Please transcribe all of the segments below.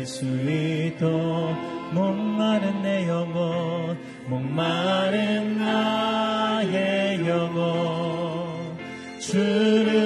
릴수 있도록 목마른 내 영혼 목마른 나의 영혼. 주를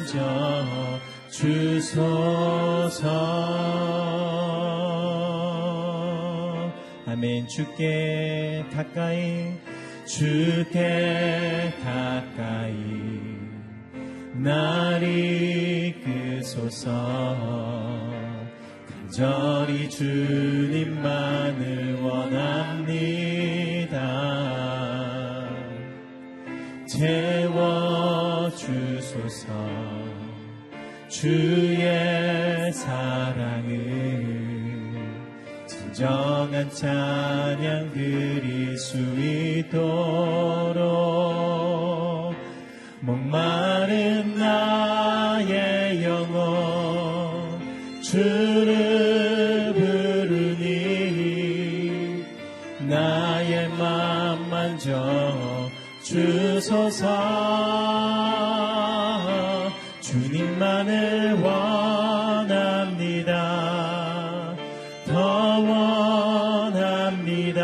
맘 만져 주소서. 아멘. 주께 가까이 주께 가까이. 날 이끄소서. 간절히 주님만을 원합니다. 채워 주소서. 주의 사랑을 진정한 찬양 드릴 수 있도록. 목마른 나의 영혼 주를 부르니 나의 맘 만 져 주소서 주님만을 원합니다. 더 원합니다.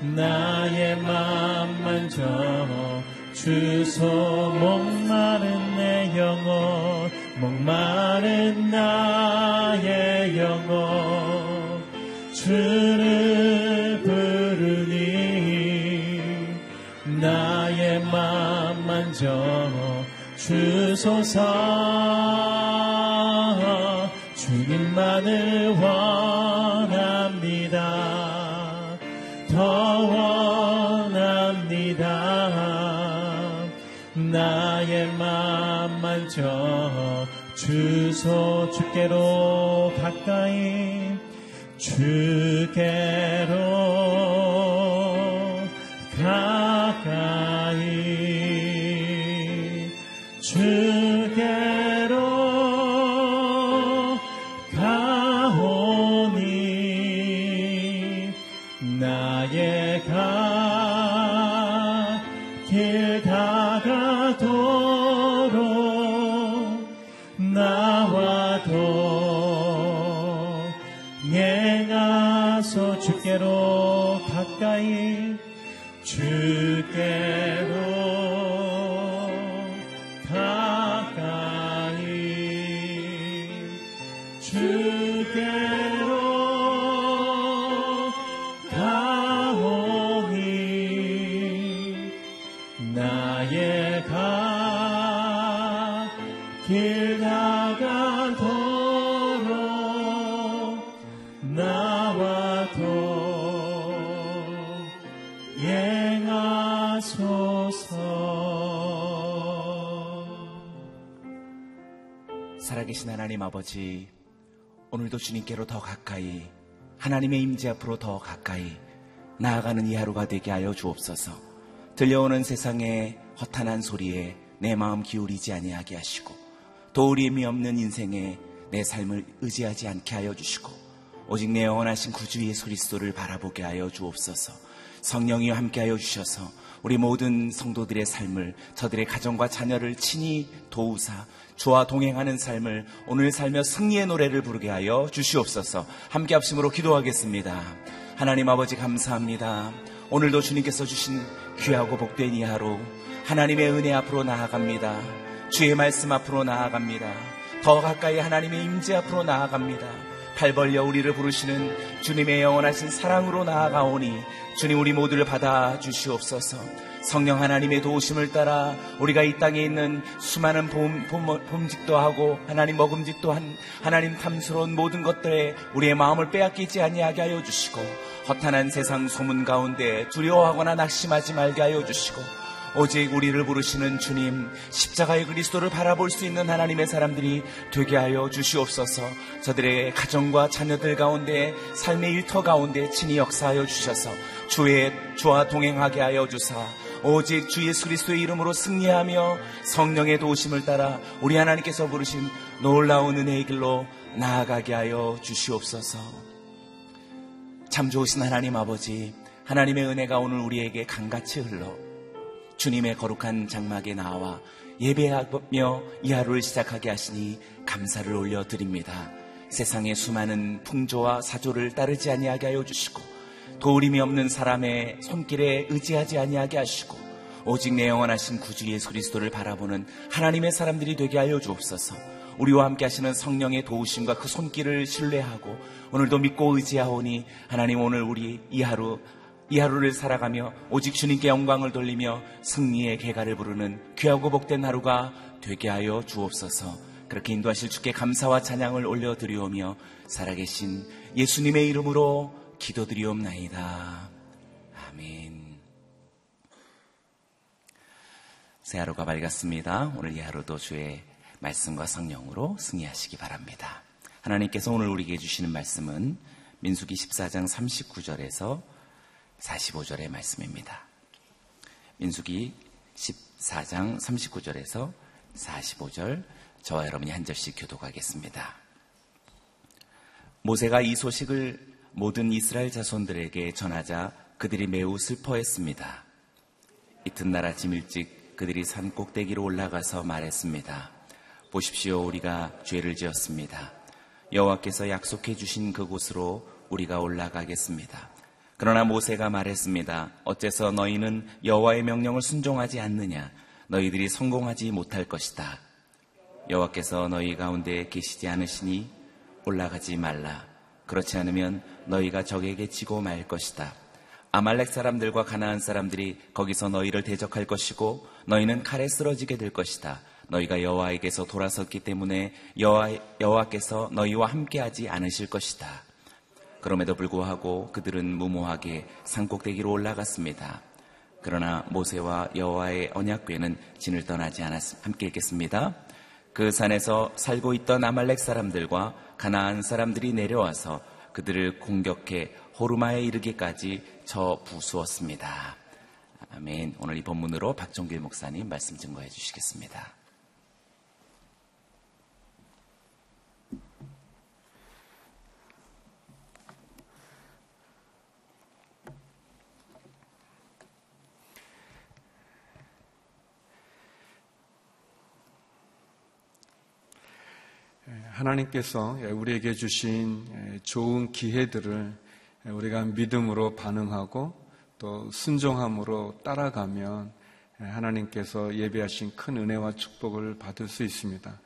나의 맘 만져 주소 목 주소서. 주님만을 원합니다. 더 원합니다. 나의 맘 만 져 주소 주께로 가까이 주께로 살아계신 하나님 아버지, 오늘도 주님께로 더 가까이, 하나님의 임재 앞으로 더 가까이 나아가는 이 하루가 되게 하여 주옵소서. 들려오는 세상의 허탄한 소리에 내 마음 기울이지 아니하게 하시고, 도우림이 없는 인생에 내 삶을 의지하지 않게 하여 주시고, 오직 내 영원하신 구주의 소리소를 바라보게 하여 주옵소서. 성령이 함께하여 주셔서 우리 모든 성도들의 삶을 저들의 가정과 자녀를 친히 도우사 주와 동행하는 삶을 오늘 살며 승리의 노래를 부르게 하여 주시옵소서 함께 합심으로 기도하겠습니다. 하나님 아버지 감사합니다. 오늘도 주님께서 주신 귀하고 복된 이 하루 하나님의 은혜 앞으로 나아갑니다. 주의 말씀 앞으로 나아갑니다. 더 가까이 하나님의 임재 앞으로 나아갑니다. 팔 벌려 우리를 부르시는 주님의 영원하신 사랑으로 나아가오니 주님 우리 모두를 받아 주시옵소서. 성령 하나님의 도우심을 따라 우리가 이 땅에 있는 수많은 봄, 봄, 봄 직도 하고 하나님 먹음직도 한 하나님 탐스러운 모든 것들에 우리의 마음을 빼앗기지 아니하게 하여 주시고 허탄한 세상 소문 가운데 두려워하거나 낙심하지 말게 하여 주시고 오직 우리를 부르시는 주님, 십자가의 그리스도를 바라볼 수 있는 하나님의 사람들이 되게 하여 주시옵소서. 저들의 가정과 자녀들 가운데 삶의 일터 가운데 친히 역사하여 주셔서 주의 주와 동행하게 하여 주사 오직 주 예수 그리스도의 이름으로 승리하며 성령의 도우심을 따라 우리 하나님께서 부르신 놀라운 은혜의 길로 나아가게 하여 주시옵소서. 참 좋으신 하나님 아버지, 하나님의 은혜가 오늘 우리에게 강같이 흘러 주님의 거룩한 장막에 나와 예배하며 이 하루를 시작하게 하시니 감사를 올려드립니다. 세상의 수많은 풍조와 사조를 따르지 아니하게 하여 주시고 도우림이 없는 사람의 손길에 의지하지 아니하게 하시고 오직 내 영원하신 구주 예수 그리스도를 바라보는 하나님의 사람들이 되게 하여 주옵소서. 우리와 함께 하시는 성령의 도우심과 그 손길을 신뢰하고 오늘도 믿고 의지하오니 하나님 오늘 우리 이 하루 이 하루를 살아가며 오직 주님께 영광을 돌리며 승리의 개가를 부르는 귀하고 복된 하루가 되게 하여 주옵소서. 그렇게 인도하실 주께 감사와 찬양을 올려드리오며 살아계신 예수님의 이름으로 기도드리옵나이다. 아멘. 새 하루가 밝았습니다. 오늘 이 하루도 주의 말씀과 성령으로 승리하시기 바랍니다. 하나님께서 오늘 우리에게 주시는 말씀은 민수기 14장 39절에서 45절의 말씀입니다. 민수기 14장 39절에서 45절 저와 여러분이 한 절씩 교독하겠습니다. 모세가 이 소식을 모든 이스라엘 자손들에게 전하자 그들이 매우 슬퍼했습니다. 이튿날 아침 일찍 그들이 산 꼭대기로 올라가서 말했습니다. 보십시오, 우리가 죄를 지었습니다. 여호와께서 약속해 주신 그곳으로 우리가 올라가겠습니다. 그러나 모세가 말했습니다. 어째서 너희는 여호와의 명령을 순종하지 않느냐? 너희들이 성공하지 못할 것이다. 여호와께서 너희 가운데 계시지 않으시니 올라가지 말라. 그렇지 않으면 너희가 적에게 지고 말 것이다. 아말렉 사람들과 가나안 사람들이 거기서 너희를 대적할 것이고 너희는 칼에 쓰러지게 될 것이다. 너희가 여호와에게서 돌아섰기 때문에 여호와, 여호와께서 너희와 함께하지 않으실 것이다. 그럼에도 불구하고 그들은 무모하게 산꼭대기로 올라갔습니다. 그러나 모세와 여호와의 언약궤는 진을 떠나지 않았 함께 읽겠습니다. 그 산에서 살고 있던 아말렉 사람들과 가나안 사람들이 내려와서 그들을 공격해 호르마에 이르기까지 저 부수었습니다. 아멘. 오늘 이 본문으로 박종길 목사님 말씀 증거해 주시겠습니다. 하나님께서 우리에게 주신 좋은 기회들을 우리가 믿음으로 반응하고 또 순종함으로 따라가면 하나님께서 예배하신 큰 은혜와 축복을 받을 수 있습니다.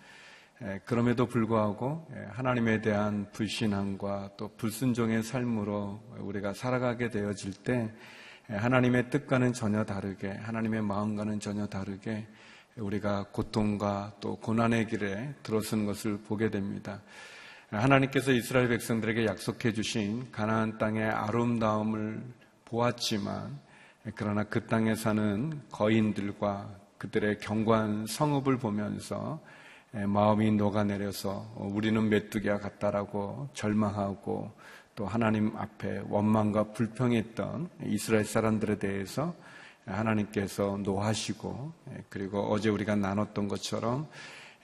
그럼에도 불구하고 하나님에 대한 불신함과 또 불순종의 삶으로 우리가 살아가게 되어질 때 하나님의 뜻과는 전혀 다르게 하나님의 마음과는 전혀 다르게 우리가 고통과 또 고난의 길에 들어서는 것을 보게 됩니다. 하나님께서 이스라엘 백성들에게 약속해 주신 가나안 땅의 아름다움을 보았지만 그러나 그 땅에 사는 거인들과 그들의 경관 성읍을 보면서 마음이 녹아내려서 우리는 메뚜기와 같다라고 절망하고 또 하나님 앞에 원망과 불평했던 이스라엘 사람들에 대해서 하나님께서 노하시고 예, 그리고 어제 우리가 나눴던 것처럼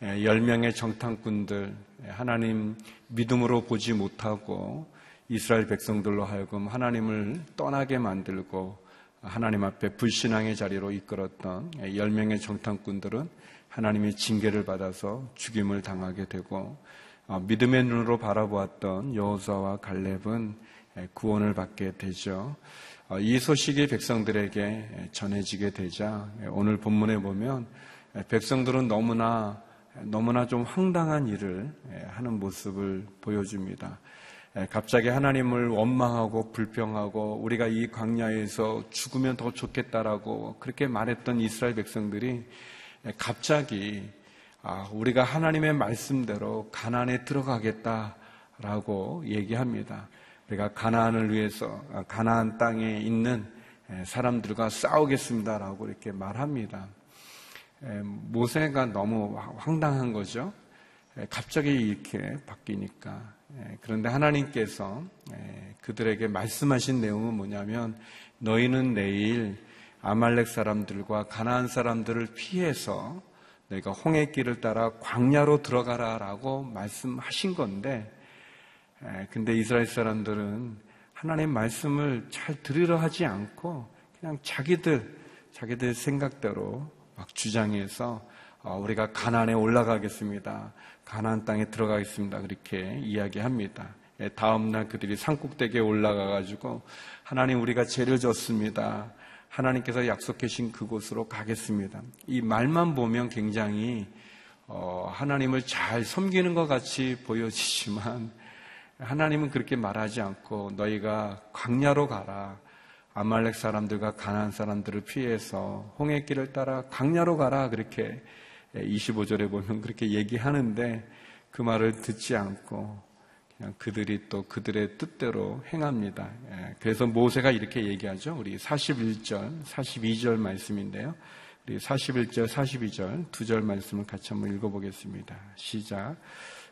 예, 열 명의 정탐꾼들 예, 하나님 믿음으로 보지 못하고 이스라엘 백성들로 하여금 하나님을 떠나게 만들고 하나님 앞에 불신앙의 자리로 이끌었던 10명의 정탐꾼들은 하나님의 징계를 받아서 죽임을 당하게 되고 어, 믿음의 눈으로 바라보았던 여호수아와 갈렙은 구원을 받게 되죠. 어, 이 소식이 백성들에게 전해지게 되자 오늘 본문에 보면 백성들은 너무나 너무나 좀 황당한 일을 하는 모습을 보여줍니다. 갑자기 하나님을 원망하고 불평하고 우리가 이 광야에서 죽으면 더 좋겠다라고 그렇게 말했던 이스라엘 백성들이 갑자기 아, 우리가 하나님의 말씀대로 가나안에 들어가겠다라고 얘기합니다. 우리가 가나안을 위해서 아, 가나안 땅에 있는 사람들과 싸우겠습니다라고 이렇게 말합니다. 모세가 너무 황당한 거죠. 갑자기 이렇게 바뀌니까. 그런데 하나님께서 그들에게 말씀하신 내용은 뭐냐면 너희는 내일 아말렉 사람들과 가나안 사람들을 피해서 너희가 홍해 길을 따라 광야로 들어가라라고 말씀하신 건데 근데 이스라엘 사람들은 하나님 말씀을 잘 들으려 하지 않고 그냥 자기들 자기들 생각대로 막 주장해서 어, 우리가 가나안에 올라가겠습니다. 가나안 땅에 들어가겠습니다. 그렇게 이야기합니다. 예, 다음 날 그들이 산꼭대기에 올라가 가지고 하나님 우리가 죄를 졌습니다. 하나님께서 약속해 주신 그곳으로 가겠습니다. 이 말만 보면 굉장히 어, 하나님을 잘 섬기는 것 같이 보여지지만 하나님은 그렇게 말하지 않고 너희가 광야로 가라. 아말렉 사람들과 가나안 사람들을 피해서 홍해길을 따라 강야로 가라 그렇게 25절에 보면 그렇게 얘기하는데 그 말을 듣지 않고 그냥 그들이 또 그들의 뜻대로 행합니다. 예, 그래서 모세가 이렇게 얘기하죠. 우리 41절, 42절 말씀인데요. 우리 41절, 42절 두 절 말씀을 같이 한번 읽어보겠습니다. 시작.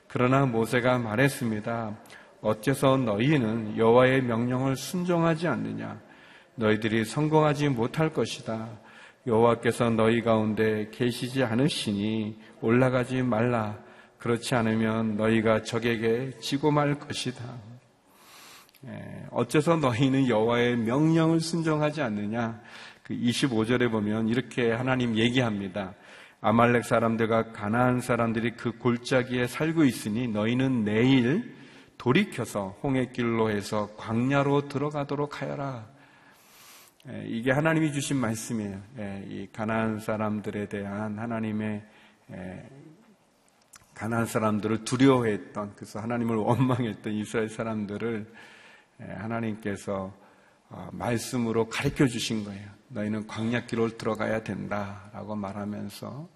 그러나 모세가 말했습니다. 어째서 너희는 여호와의 명령을 순종하지 않느냐? 너희들이 성공하지 못할 것이다. 여호와께서 너희 가운데 계시지 않으시니 올라가지 말라. 그렇지 않으면 너희가 적에게 지고 말 것이다. 예, 어째서 너희는 여호와의 명령을 순종하지 않느냐? 그 25절에 보면 이렇게 하나님 얘기합니다. 아말렉 사람들과 가나안 사람들이 그 골짜기에 살고 있으니 너희는 내일 돌이켜서 홍해길로 해서 광야로 들어가도록 하여라. 예, 이게 하나님이 주신 말씀이에요. 예, 이 가나안 사람들에 대한 하나님의 예, 가나안 사람들을 두려워했던 그래서 하나님을 원망했던 이스라엘 사람들을 하나님께서 어, 말씀으로 가르쳐 주신 거예요. 너희는 광야길로 들어가야 된다라고 말하면서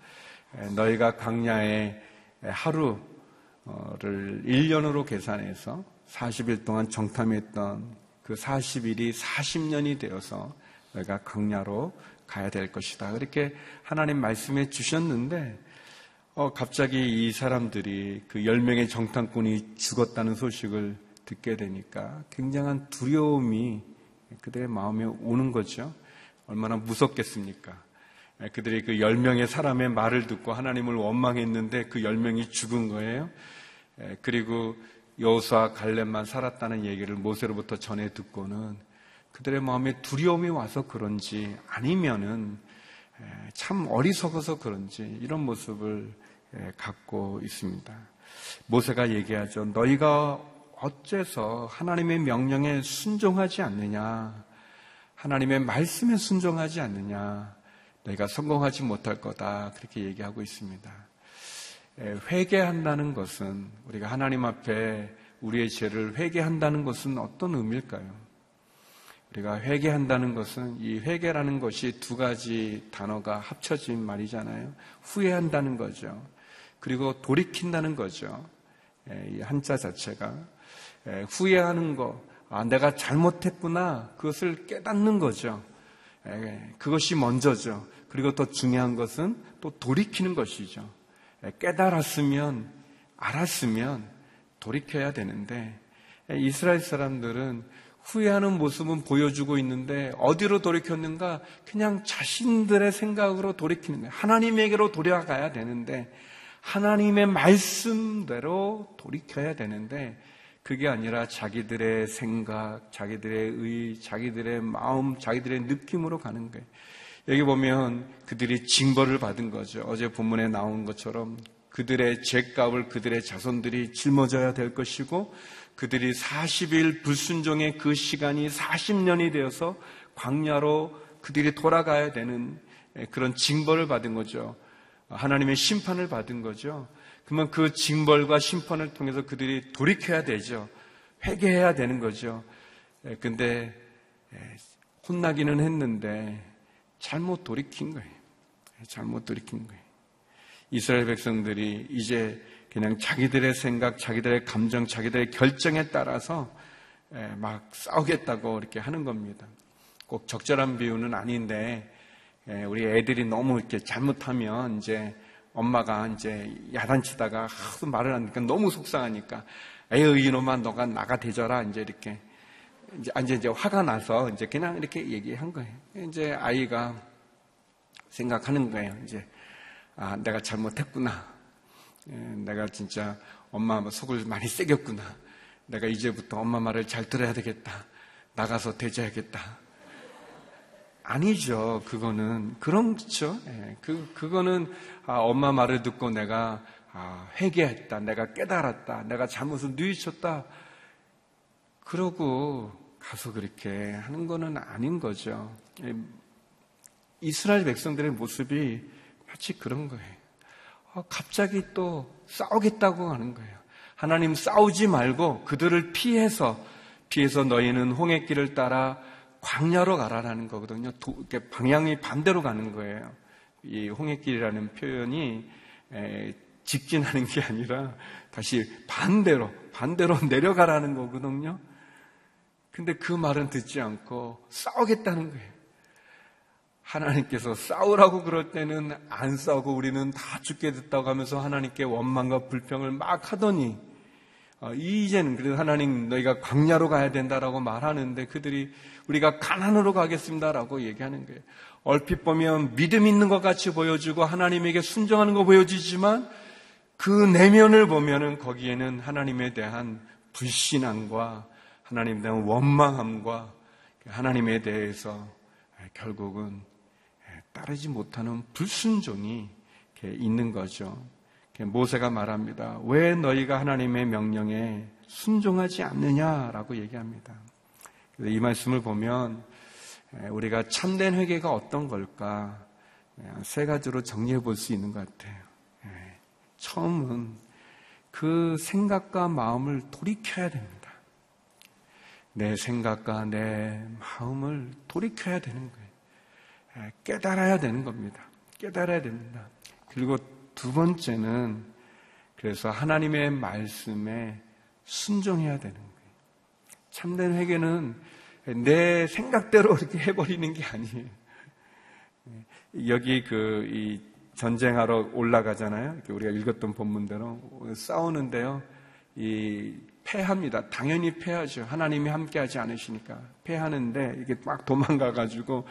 너희가 광야에 하루 를 1년으로 계산해서 40일 동안 정탐했던 그 40일이 40년이 되어서 내가 강야로 가야 될 것이다. 그렇게 하나님 말씀해 주셨는데, 어, 갑자기 이 사람들이 그 10명의 정탐꾼이 죽었다는 소식을 듣게 되니까 굉장한 두려움이 그들의 마음에 오는 거죠. 얼마나 무섭겠습니까? 그들이 그 10명의 사람의 말을 듣고 하나님을 원망했는데 그 10명이 죽은 거예요. 그리고 여호수아 갈렙만 살았다는 얘기를 모세로부터 전해 듣고는 그들의 마음에 두려움이 와서 그런지 아니면은 참 어리석어서 그런지 이런 모습을 갖고 있습니다. 모세가 얘기하죠. 너희가 어째서 하나님의 명령에 순종하지 않느냐? 하나님의 말씀에 순종하지 않느냐? 너희가 성공하지 못할 거다. 그렇게 얘기하고 있습니다. 예, 회개한다는 것은 우리가 하나님 앞에 우리의 죄를 회개한다는 것은 어떤 의미일까요? 우리가 회개한다는 것은 이 회개라는 것이 두 가지 단어가 합쳐진 말이잖아요. 후회한다는 거죠. 그리고 돌이킨다는 거죠. 예, 이 한자 자체가 예, 후회하는 거, 아, 내가 잘못했구나 그것을 깨닫는 거죠. 그것이 먼저죠. 그리고 더 중요한 것은 또 돌이키는 것이죠. 깨달았으면, 알았으면 돌이켜야 되는데, 이스라엘 사람들은 후회하는 모습은 보여주고 있는데, 어디로 돌이켰는가? 그냥 자신들의 생각으로 돌이키는 거예요. 하나님에게로 돌아가야 되는데, 하나님의 말씀대로 돌이켜야 되는데, 그게 아니라 자기들의 생각, 자기들의 의, 자기들의 마음, 자기들의 느낌으로 가는 거예요. 여기 보면 그들이 징벌을 받은 거죠. 어제 본문에 나온 것처럼 그들의 죄값을 그들의 자손들이 짊어져야 될 것이고 그들이 40일 불순종의 그 시간이 40년이 되어서 광야로 그들이 돌아가야 되는 그런 징벌을 받은 거죠. 하나님의 심판을 받은 거죠. 그러면 그 징벌과 심판을 통해서 그들이 돌이켜야 되죠. 회개해야 되는 거죠. 근데 혼나기는 했는데 잘못 돌이킨 거예요. 잘못 돌이킨 거예요. 이스라엘 백성들이 이제 그냥 자기들의 생각, 자기들의 감정, 자기들의 결정에 따라서 예, 막 싸우겠다고 이렇게 하는 겁니다. 꼭 적절한 비유는 아닌데 예, 우리 애들이 너무 이렇게 잘못하면 이제 엄마가 이제 야단치다가 하도 말을 하니까 너무 속상하니까 에휴 이놈아 너가 나가 대져라 이제 이렇게 이제 이제 이제 화가 나서 이제 그냥 이렇게 얘기한 거예요. 이제 아이가 생각하는 거예요. 이제 아, 내가 잘못했구나. 예, 내가 진짜 엄마 속을 많이 새겼구나. 내가 이제부터 엄마 말을 잘 들어야 되겠다. 나가서 대줘야겠다. 아니죠. 그거는 그렇죠. 예, 그 그거는 아, 엄마 말을 듣고 내가 아, 회개했다. 내가 깨달았다. 내가 잘못을 뉘우쳤다. 그러고 가서 그렇게 하는 거는 아닌 거죠. 예, 이스라엘 백성들의 모습이 마치 그런 거예요. 어, 갑자기 또 싸우겠다고 하는 거예요. 하나님 싸우지 말고 그들을 피해서 피해서 너희는 홍해길을 따라 광야로 가라라는 거거든요. 방향이 반대로 가는 거예요. 이 홍해길이라는 표현이 직진하는 게 아니라 다시 반대로 반대로 내려가라는 거거든요. 근데 그 말은 듣지 않고 싸우겠다는 거예요. 하나님께서 싸우라고 그럴 때는 안 싸우고 우리는 다 죽게 됐다고 하면서 하나님께 원망과 불평을 막 하더니 어, 이제는 그래도 하나님 너희가 광야로 가야 된다라고 말하는데 그들이 우리가 가난으로 가겠습니다라고 얘기하는 거예요. 얼핏 보면 믿음 있는 것 같이 보여주고 하나님에게 순종하는 거 보여지지만 그 내면을 보면은 거기에는 하나님에 대한 불신앙과 하나님에 대한 원망함과 하나님에 대해서 결국은 따르지 못하는 불순종이 있는 거죠. 모세가 말합니다. 왜 너희가 하나님의 명령에 순종하지 않느냐라고 얘기합니다. 이 말씀을 보면 우리가 참된 회개가 어떤 걸까 세 가지로 정리해 볼 수 있는 것 같아요. 처음은 그 생각과 마음을 돌이켜야 됩니다. 내 생각과 내 마음을 돌이켜야 되는 거예요. 예, 깨달아야 되는 겁니다. 깨달아야 됩니다. 그리고 두 번째는 그래서 하나님의 말씀에 순종해야 되는 거예요. 참된 회개는 내 생각대로 이렇게 해버리는 게 아니에요. 예, 여기 그, 이 전쟁하러 올라가잖아요. 우리가 읽었던 본문대로 싸우는데요. 이 패합니다. 당연히 패하죠. 하나님이 함께하지 않으시니까 패하는데 이게 막 도망가가지고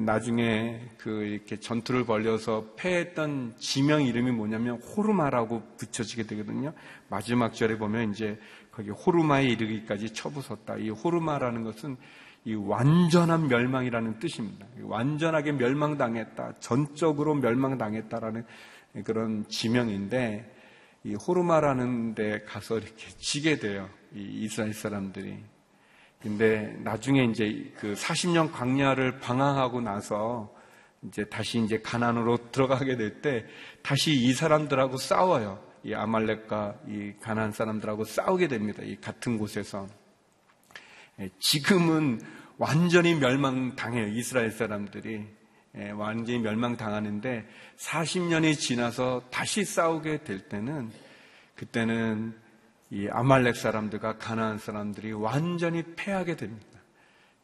나중에 그 이렇게 전투를 벌려서 패했던 지명 이름이 뭐냐면 호르마라고 붙여지게 되거든요. 마지막 절에 보면 이제 거기 호르마에 이르기까지 쳐부섰다. 이 호르마라는 것은 이 완전한 멸망이라는 뜻입니다. 완전하게 멸망당했다. 전적으로 멸망당했다라는 그런 지명인데 이 호르마라는 데 가서 이렇게 지게 돼요. 이 이스라엘 사람들이. 근데 나중에 이제 그 40년 광야를 방황하고 나서 이제 다시 이제 가난으로 들어가게 될 때 다시 이 사람들하고 싸워요. 이 아말렉과 이 가난 사람들하고 싸우게 됩니다. 이 같은 곳에서. 예, 지금은 완전히 멸망당해요. 이스라엘 사람들이. 예, 완전히 멸망당하는데 40년이 지나서 다시 싸우게 될 때는 그때는 이 아말렉 사람들과 가나안 사람들이 완전히 패하게 됩니다.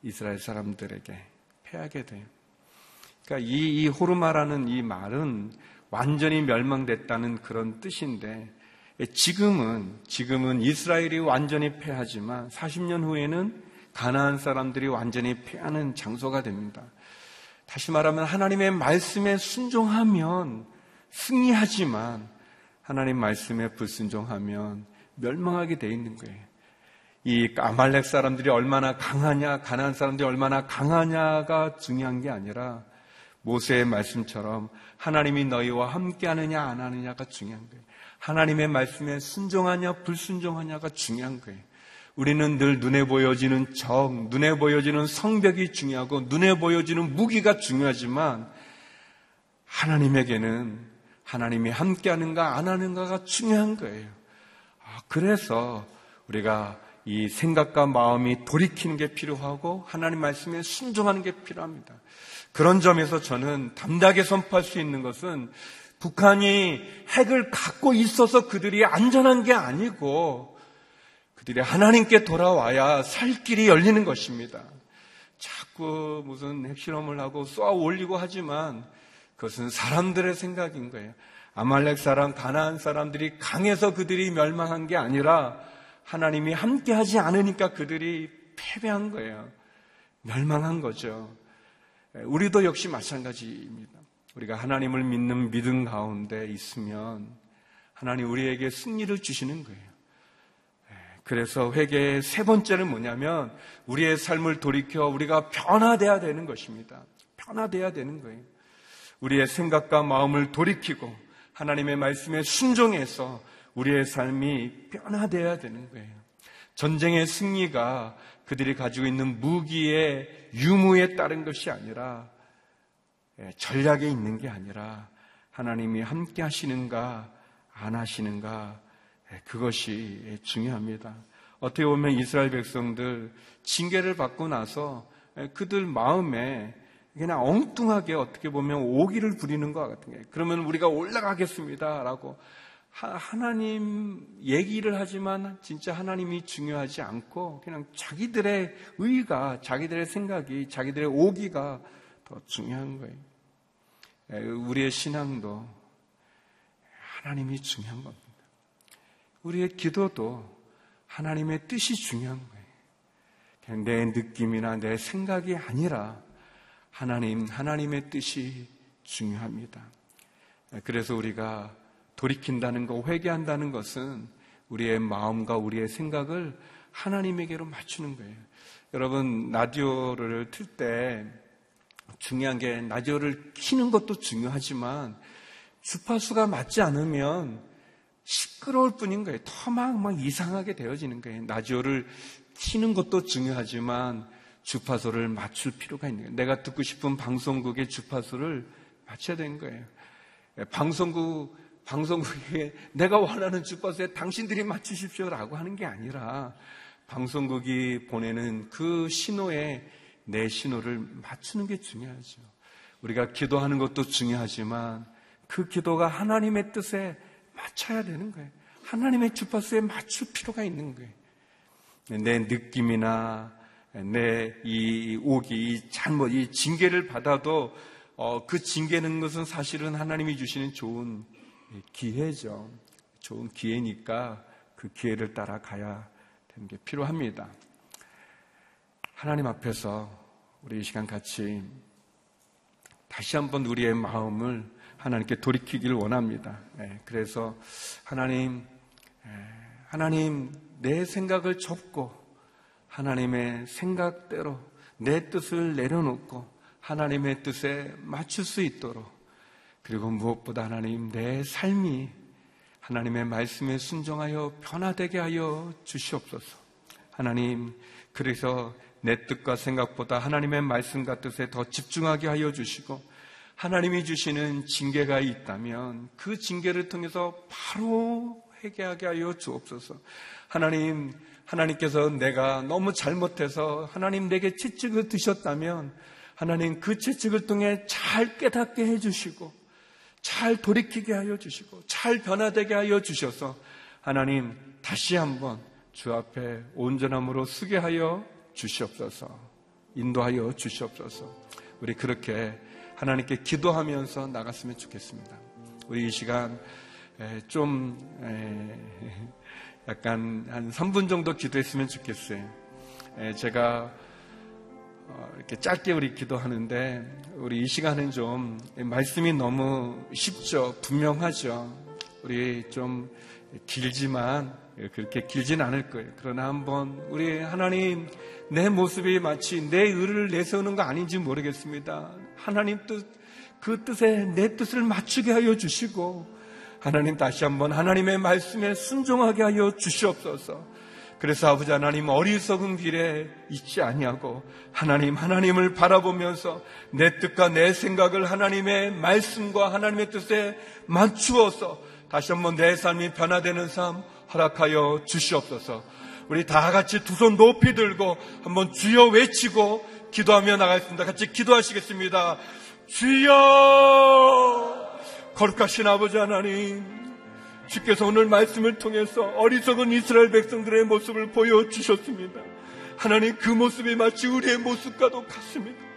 이스라엘 사람들에게 패하게 돼요. 그러니까 이, 이 호르마라는 이 말은 완전히 멸망됐다는 그런 뜻인데 지금은 지금은 이스라엘이 완전히 패하지만 40년 후에는 가나안 사람들이 완전히 패하는 장소가 됩니다. 다시 말하면 하나님의 말씀에 순종하면 승리하지만 하나님 말씀에 불순종하면 멸망하게 돼 있는 거예요. 이 아말렉 사람들이 얼마나 강하냐, 가난안 사람들이 얼마나 강하냐가 중요한 게 아니라 모세의 말씀처럼 하나님이 너희와 함께 하느냐 안 하느냐가 중요한 거예요. 하나님의 말씀에 순종하냐 불순종하냐가 중요한 거예요. 우리는 늘 눈에 보여지는 적, 눈에 보여지는 성벽이 중요하고 눈에 보여지는 무기가 중요하지만 하나님에게는 하나님이 함께 하는가 안 하는가가 중요한 거예요. 아, 그래서 우리가 이 생각과 마음이 돌이키는 게 필요하고 하나님 말씀에 순종하는 게 필요합니다. 그런 점에서 저는 담대하게 선포할 수 있는 것은 북한이 핵을 갖고 있어서 그들이 안전한 게 아니고 그들이 하나님께 돌아와야 살 길이 열리는 것입니다. 자꾸 무슨 핵실험을 하고 쏘아 올리고 하지만 그것은 사람들의 생각인 거예요. 아말렉 사람, 가나안 사람들이 강해서 그들이 멸망한 게 아니라 하나님이 함께하지 않으니까 그들이 패배한 거예요. 멸망한 거죠. 우리도 역시 마찬가지입니다. 우리가 하나님을 믿는 믿음 가운데 있으면 하나님 우리에게 승리를 주시는 거예요. 그래서 회개의 세 번째는 뭐냐면 우리의 삶을 돌이켜 우리가 변화돼야 되는 것입니다. 변화돼야 되는 거예요. 우리의 생각과 마음을 돌이키고 하나님의 말씀에 순종해서 우리의 삶이 변화돼야 되는 거예요. 전쟁의 승리가 그들이 가지고 있는 무기의 유무에 따른 것이 아니라 예, 전략에 있는 게 아니라 하나님이 함께 하시는가 안 하시는가 예, 그것이 중요합니다. 어떻게 보면 이스라엘 백성들 징계를 받고 나서 예, 그들 마음에 그냥 엉뚱하게 어떻게 보면 오기를 부리는 것 같은 거예요. 그러면 우리가 올라가겠습니다라고 하나님 얘기를 하지만 진짜 하나님이 중요하지 않고 그냥 자기들의 의가, 자기들의 생각이, 자기들의 오기가 더 중요한 거예요. 우리의 신앙도 하나님이 중요한 겁니다. 우리의 기도도 하나님의 뜻이 중요한 거예요. 내 느낌이나 내 생각이 아니라 하나님, 하나님의 뜻이 중요합니다. 그래서 우리가 돌이킨다는 거, 회개한다는 것은 우리의 마음과 우리의 생각을 하나님에게로 맞추는 거예요. 여러분, 라디오를 틀 때 중요한 게 라디오를 키는 것도 중요하지만 주파수가 맞지 않으면 시끄러울 뿐인 거예요. 더 막, 막 이상하게 되어지는 거예요. 라디오를 키는 것도 중요하지만 주파수를 맞출 필요가 있는 거예요. 내가 듣고 싶은 방송국의 주파수를 맞춰야 되는 거예요. 방송국 방송국에 내가 원하는 주파수에 당신들이 맞추십시오라고 하는 게 아니라 방송국이 보내는 그 신호에 내 신호를 맞추는 게 중요하죠. 우리가 기도하는 것도 중요하지만 그 기도가 하나님의 뜻에 맞춰야 되는 거예요. 하나님의 주파수에 맞출 필요가 있는 거예요. 내 느낌이나 내 이 오기, 이 잘못, 이 징계를 받아도 어, 그 징계는 것은 사실은 하나님이 주시는 좋은 기회죠. 좋은 기회니까 그 기회를 따라가야 되는 게 필요합니다. 하나님 앞에서 우리 이 시간 같이 다시 한번 우리의 마음을 하나님께 돌이키기를 원합니다. 네, 그래서 하나님, 하나님 내 생각을 접고 하나님의 생각대로 내 뜻을 내려놓고 하나님의 뜻에 맞출 수 있도록 그리고 무엇보다 하나님 내 삶이 하나님의 말씀에 순종하여 변화되게 하여 주시옵소서. 하나님, 그래서 내 뜻과 생각보다 하나님의 말씀과 뜻에 더 집중하게 하여 주시고 하나님이 주시는 징계가 있다면 그 징계를 통해서 바로 회개하게 하여 주옵소서. 하나님, 하나님께서 내가 너무 잘못해서 하나님 내게 채찍을 드셨다면 하나님 그 채찍을 통해 잘 깨닫게 해주시고 잘 돌이키게 하여 주시고 잘 변화되게 하여 주셔서 하나님 다시 한번 주 앞에 온전함으로 쓰게 하여 주시옵소서. 인도하여 주시옵소서. 우리 그렇게 하나님께 기도하면서 나갔으면 좋겠습니다. 우리 이 시간 좀 약간 한 3분 정도 기도했으면 좋겠어요. 제가 어, 이렇게 짧게 우리 기도하는데 우리 이 시간은 좀 말씀이 너무 쉽죠. 분명하죠. 우리 좀 길지만 그렇게 길진 않을 거예요. 그러나 한번 우리 하나님 내 모습이 마치 내 의를 내세우는 거 아닌지 모르겠습니다. 하나님 뜻, 그 뜻에 내 뜻을 맞추게 하여 주시고 하나님 다시 한번 하나님의 말씀에 순종하게 하여 주시옵소서. 그래서 아버지 하나님 어리석은 길에 있지 아니하고 하나님 하나님을 바라보면서 내 뜻과 내 생각을 하나님의 말씀과 하나님의 뜻에 맞추어서 다시 한번 내 삶이 변화되는 삶 허락하여 주시옵소서. 우리 다 같이 두 손 높이 들고 한번 주여 외치고 기도하며 나가겠습니다. 같이 기도하시겠습니다. 주여! 거룩하신 아버지 하나님, 주께서 오늘 말씀을 통해서 어리석은 이스라엘 백성들의 모습을 보여주셨습니다. 하나님 그 모습이 마치 우리의 모습과도 같습니다.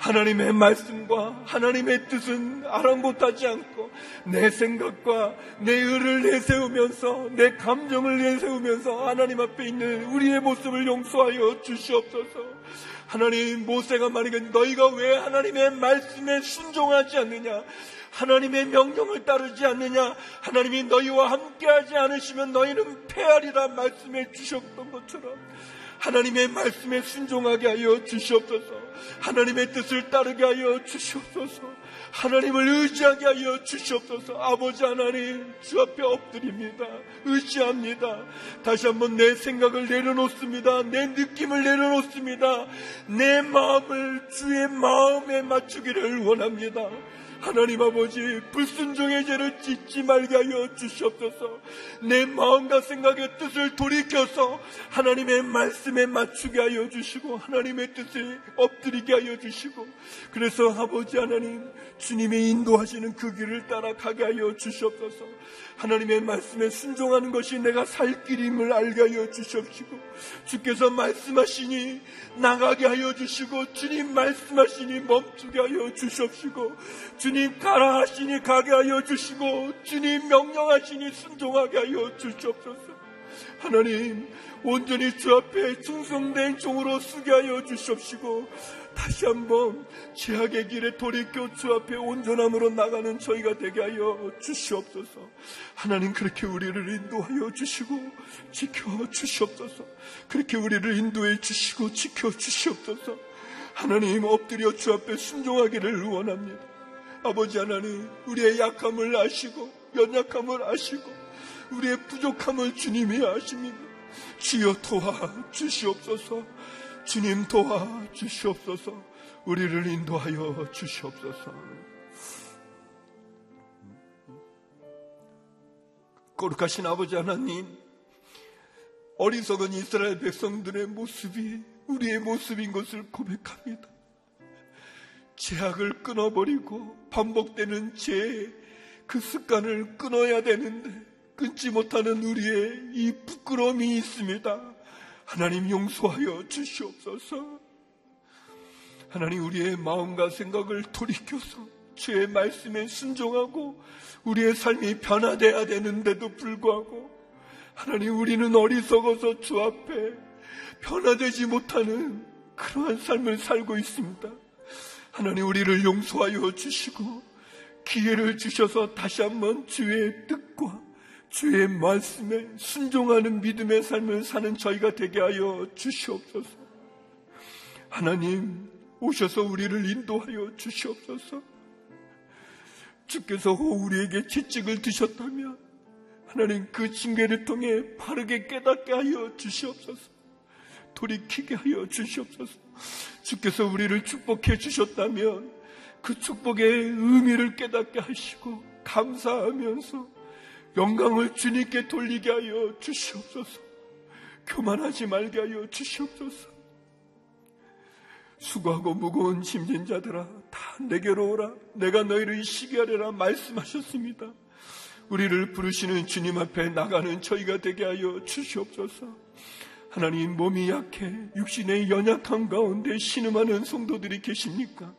하나님의 말씀과 하나님의 뜻은 아랑곳하지 않고 내 생각과 내 의를 내세우면서 내 감정을 내세우면서 하나님 앞에 있는 우리의 모습을 용서하여 주시옵소서. 하나님 모세가 말하기에 너희가 왜 하나님의 말씀에 순종하지 않느냐? 하나님의 명령을 따르지 않느냐? 하나님이 너희와 함께하지 않으시면 너희는 패하리라 말씀해 주셨던 것처럼 하나님의 말씀에 순종하게 하여 주시옵소서. 하나님의 뜻을 따르게 하여 주시옵소서. 하나님을 의지하게 하여 주시옵소서. 아버지 하나님, 주 앞에 엎드립니다. 의지합니다. 다시 한번 내 생각을 내려놓습니다. 내 느낌을 내려놓습니다. 내 마음을 주의 마음에 맞추기를 원합니다. 하나님 아버지 불순종의 죄를 짓지 말게 하여 주시옵소서. 내 마음과 생각의 뜻을 돌이켜서 하나님의 말씀에 맞추게 하여 주시고 하나님의 뜻에 엎드리게 하여 주시고 그래서 아버지 하나님 주님의 인도하시는 그 길을 따라가게 하여 주시옵소서. 하나님의 말씀에 순종하는 것이 내가 살 길임을 알게 하여 주시옵시고 주께서 말씀하시니 나가게 하여 주시고 주님 말씀하시니 멈추게 하여 주시옵시고 주님 가라 하시니 가게 하여 주시고 주님 명령하시니 순종하게 하여 주시옵소서. 하나님 온전히 주 앞에 충성된 종으로 쓰게 하여 주시옵시고 다시 한번 죄악의 길에 돌이켜 주 앞에 온전함으로 나가는 저희가 되게 하여 주시옵소서. 하나님 그렇게 우리를 인도하여 주시고 지켜 주시옵소서. 그렇게 우리를 인도해 주시고 지켜 주시옵소서. 하나님 엎드려 주 앞에 순종하기를 원합니다. 아버지 하나님 우리의 약함을 아시고 연약함을 아시고 우리의 부족함을 주님이 아십니다. 주여 도와 주시옵소서. 주님 도와 주시옵소서. 우리를 인도하여 주시옵소서. 거룩하신 아버지 하나님, 어리석은 이스라엘 백성들의 모습이 우리의 모습인 것을 고백합니다. 죄악을 끊어버리고 반복되는 죄의 그 습관을 끊어야 되는데 끊지 못하는 우리의 이 부끄러움이 있습니다. 하나님 용서하여 주시옵소서. 하나님 우리의 마음과 생각을 돌이켜서 주의 말씀에 순종하고 우리의 삶이 변화돼야 되는데도 불구하고 하나님 우리는 어리석어서 주 앞에 변화되지 못하는 그러한 삶을 살고 있습니다. 하나님 우리를 용서하여 주시고 기회를 주셔서 다시 한번 주의 뜻과 주의 말씀에 순종하는 믿음의 삶을 사는 저희가 되게 하여 주시옵소서. 하나님, 오셔서 우리를 인도하여 주시옵소서. 주께서 우리에게 채찍을 드셨다면 하나님 그 징계를 통해 바르게 깨닫게 하여 주시옵소서. 돌이키게 하여 주시옵소서. 주께서 우리를 축복해 주셨다면 그 축복의 의미를 깨닫게 하시고 감사하면서 영광을 주님께 돌리게 하여 주시옵소서. 교만하지 말게 하여 주시옵소서. 수고하고 무거운 짐진 자들아 다 내게로 오라 내가 너희를 쉬게 하리라 말씀하셨습니다. 우리를 부르시는 주님 앞에 나가는 저희가 되게 하여 주시옵소서. 하나님 몸이 약해 육신의 연약함 가운데 신음하는 성도들이 계십니까?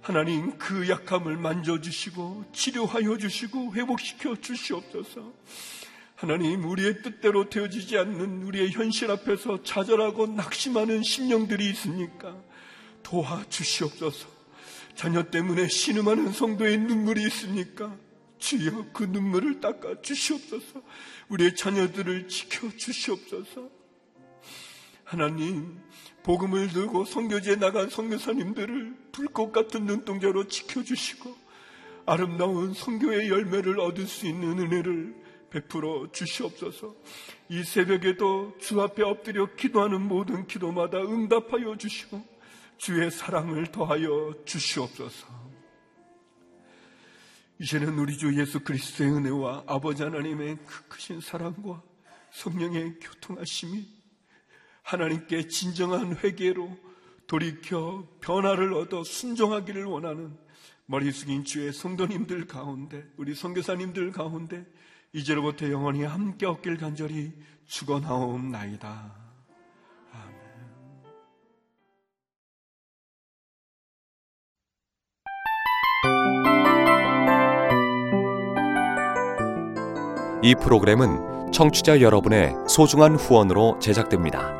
하나님 그 약함을 만져주시고 치료하여 주시고 회복시켜 주시옵소서. 하나님 우리의 뜻대로 되어지지 않는 우리의 현실 앞에서 좌절하고 낙심하는 심령들이 있습니까? 도와주시옵소서. 자녀 때문에 신음하는 성도의 눈물이 있습니까? 주여 그 눈물을 닦아 주시옵소서. 우리의 자녀들을 지켜 주시옵소서. 하나님, 복음을 들고 성교지에 나간 성교사님들을 불꽃 같은 눈동자로 지켜주시고 아름다운 성교의 열매를 얻을 수 있는 은혜를 베풀어 주시옵소서. 이 새벽에도 주 앞에 엎드려 기도하는 모든 기도마다 응답하여 주시고 주의 사랑을 더하여 주시옵소서. 이제는 우리 주 예수 그리스도의 은혜와 아버지 하나님의 그 크신 사랑과 성령의 교통하심이 하나님께 진정한 회개로 돌이켜 변화를 얻어 순종하기를 원하는 머리 숙인 주의 성도님들 가운데 우리 선교사님들 가운데 이제로부터 영원히 함께 얻길 간절히 축원하옵나이다. 이 프로그램은 청취자 여러분의 소중한 후원으로 제작됩니다.